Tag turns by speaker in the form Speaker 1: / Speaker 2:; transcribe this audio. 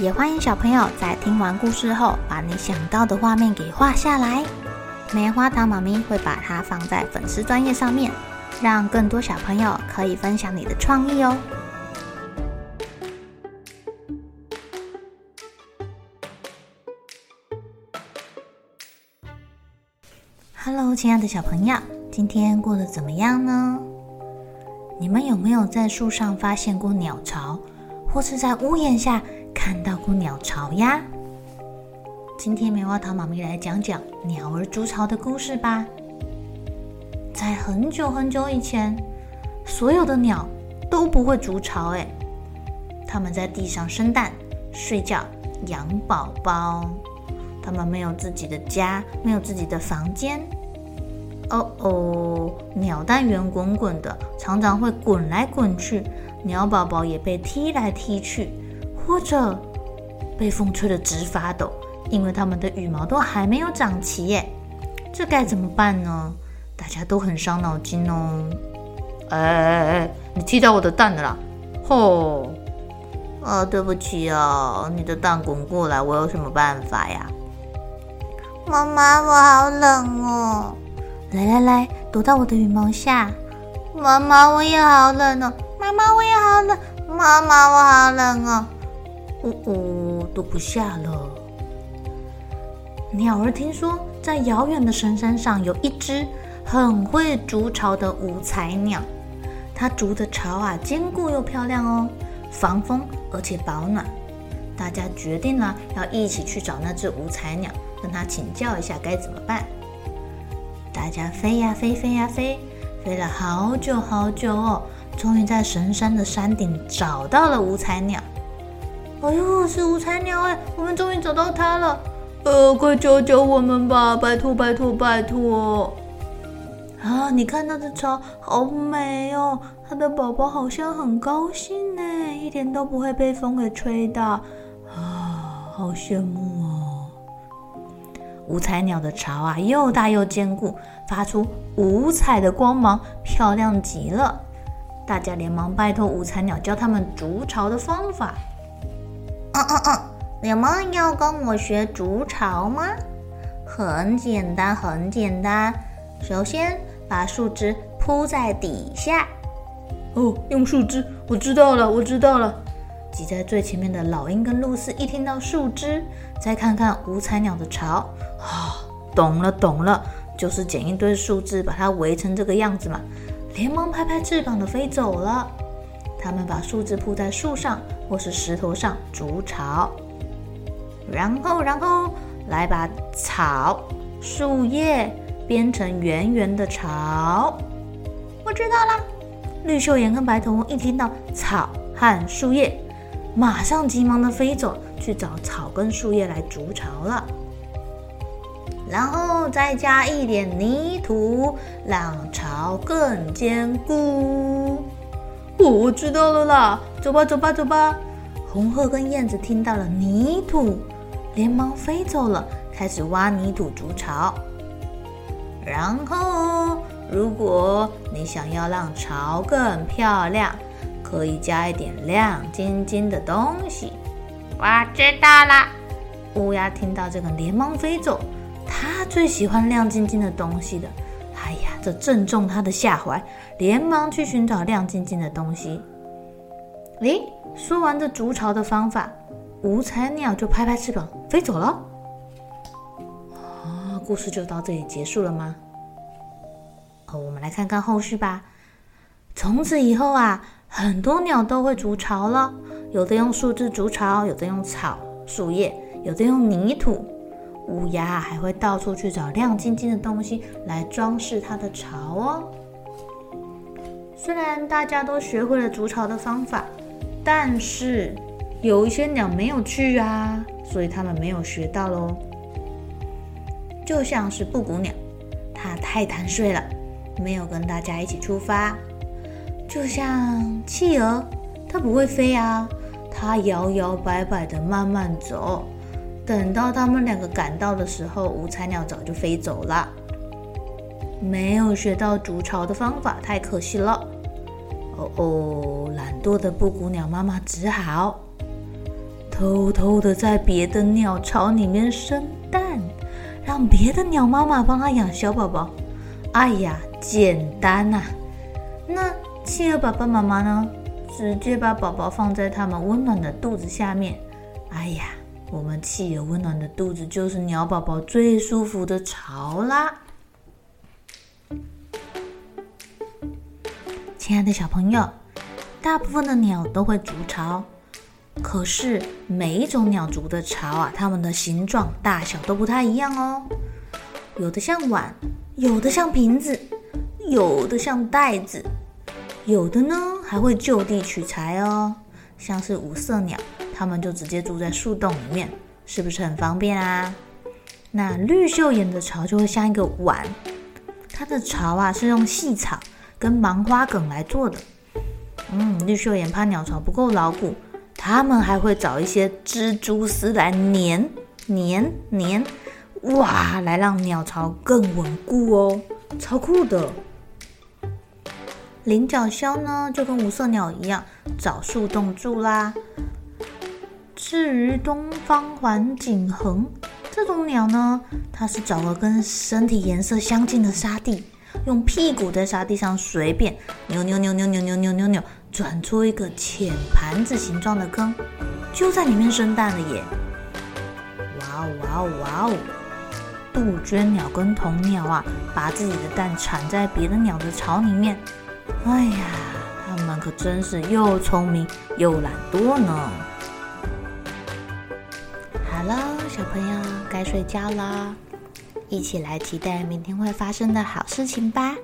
Speaker 1: 也欢迎小朋友在听完故事后，把你想到的画面给画下来。棉花糖妈咪会把它放在粉丝专页上面，让更多小朋友可以分享你的创意哦。Hello，亲爱的小朋友，今天过得怎么样呢？你们有没有在树上发现过鸟巢，或是在屋檐下看到过鸟巢呀？今天棉花糖妈咪来讲讲鸟儿筑巢的故事吧。在很久很久以前，所有的鸟都不会筑巢，哎，它们在地上生蛋、睡觉、养宝宝。它们没有自己的家，没有自己的房间。哦哦，鸟蛋圆滚滚的，常常会滚来滚去，鸟宝宝也被踢来踢去，或者被风吹得直发抖，因为它们的羽毛都还没有长齐耶。这该怎么办呢？大家都很伤脑筋哦。哎哎哎，你踢到我的蛋了啦！吼！哦，对不起哦，你的蛋滚过来，我有什么办法呀？妈妈，我好冷哦！来来来，躲到我的羽毛下。妈妈，我也好冷哦！妈妈，我也好冷。妈妈，我好冷哦！呜呜，都不下了。鸟儿听说，在遥远的神山上有一只很会筑巢的五彩鸟，它筑的巢啊，坚固又漂亮哦，防风而且保暖。大家决定了，要一起去找那只五彩鸟。跟他请教一下该怎么办。大家飞呀飞，飞呀飞，飞了好久好久哦，终于在神山的山顶找到了五彩鸟。哎呦，是五彩鸟哎！我们终于找到它了。呃，快救救我们吧！拜托拜托拜托！啊，你看它的巢好美哦，它的宝宝好像很高兴呢，一点都不会被风给吹到。啊，好羡慕哦。五彩鸟的巢啊，又大又坚固，发出五彩的光芒，漂亮极了。大家连忙拜托五彩鸟教他们筑巢的方法。嗯嗯嗯，你们要跟我学筑巢吗？很简单，很简单。首先把树枝铺在底下。哦，用树枝，我知道了，我知道了。挤在最前面的老鹰跟露丝一听到树枝，再看看五彩鸟的巢，啊，懂了懂了，就是捡一堆树枝把它围成这个样子嘛，连忙拍拍翅膀的飞走了。他们把树枝铺在树上或是石头上筑巢，然后然后来把草、树叶编成圆圆的巢。我知道啦，绿绣眼跟白头翁一听到草和树叶。马上急忙地飞走去找草跟树叶来筑巢了，然后再加一点泥土，让巢更坚固。哦，我知道了啦，走吧，走吧，走吧。红鹤跟燕子听到了泥土，连忙飞走了，开始挖泥土筑巢。然后，如果你想要让巢更漂亮，可以加一点亮晶晶的东西。我知道了。乌鸦听到这个，连忙飞走。它最喜欢亮晶晶的东西的。哎呀，这正中他的下怀，连忙去寻找亮晶晶的东西。诶，说完这筑巢的方法，五彩鸟就拍拍翅膀飞走了。啊，故事就到这里结束了吗？哦，我们来看看后续吧。从此以后啊。很多鸟都会筑巢了，有的用树枝筑巢，有的用草、树叶，有的用泥土。乌鸦还会到处去找亮晶晶的东西来装饰它的巢哦。虽然大家都学会了筑巢的方法，但是有一些鸟没有去啊，所以它们没有学到喽。就像是布谷鸟，它太贪睡了，没有跟大家一起出发。就像企鹅，它不会飞啊，它摇摇摆摆的慢慢走。等到他们两个赶到的时候，五彩鸟早就飞走了。没有学到筑巢的方法，太可惜了。哦哦，懒惰的布谷鸟妈妈只好偷偷的在别的鸟巢里面生蛋。让别的鸟妈妈帮它养小宝宝，哎呀，简单呐！那企鹅爸爸妈妈呢？直接把宝宝放在他们温暖的肚子下面。哎呀，我们企鹅温暖的肚子就是鸟宝宝最舒服的巢啦！亲爱的小朋友，大部分的鸟都会筑巢。可是每一种鸟筑的巢啊，它们的形状、大小都不太一样哦。有的像碗，有的像瓶子，有的像袋子，有的呢还会就地取材哦。像是五色鸟，它们就直接住在树洞里面，是不是很方便啊？那绿袖眼的巢就会像一个碗，它的巢啊是用细草跟芒花梗来做的。嗯，绿袖眼怕鸟巢不够牢固。他们还会找一些蜘蛛丝来粘粘粘，哇，来让鸟巢更稳固哦，超酷的。菱角鸮呢，就跟五色鸟一样，找树洞住啦。至于东方环颈鴴这种鸟呢，它是找个跟身体颜色相近的沙地，用屁股在沙地上随便扭扭扭扭扭扭扭扭扭。转出一个浅盘子形状的坑，就在里面生蛋了耶！哇哦哇哦哇哦！杜鹃鸟跟童鸟啊，把自己的蛋产在别的鸟的巢里面。哎呀，它们可真是又聪明又懒惰呢。好了，小朋友该睡觉了，一起来期待明天会发生的好事情吧。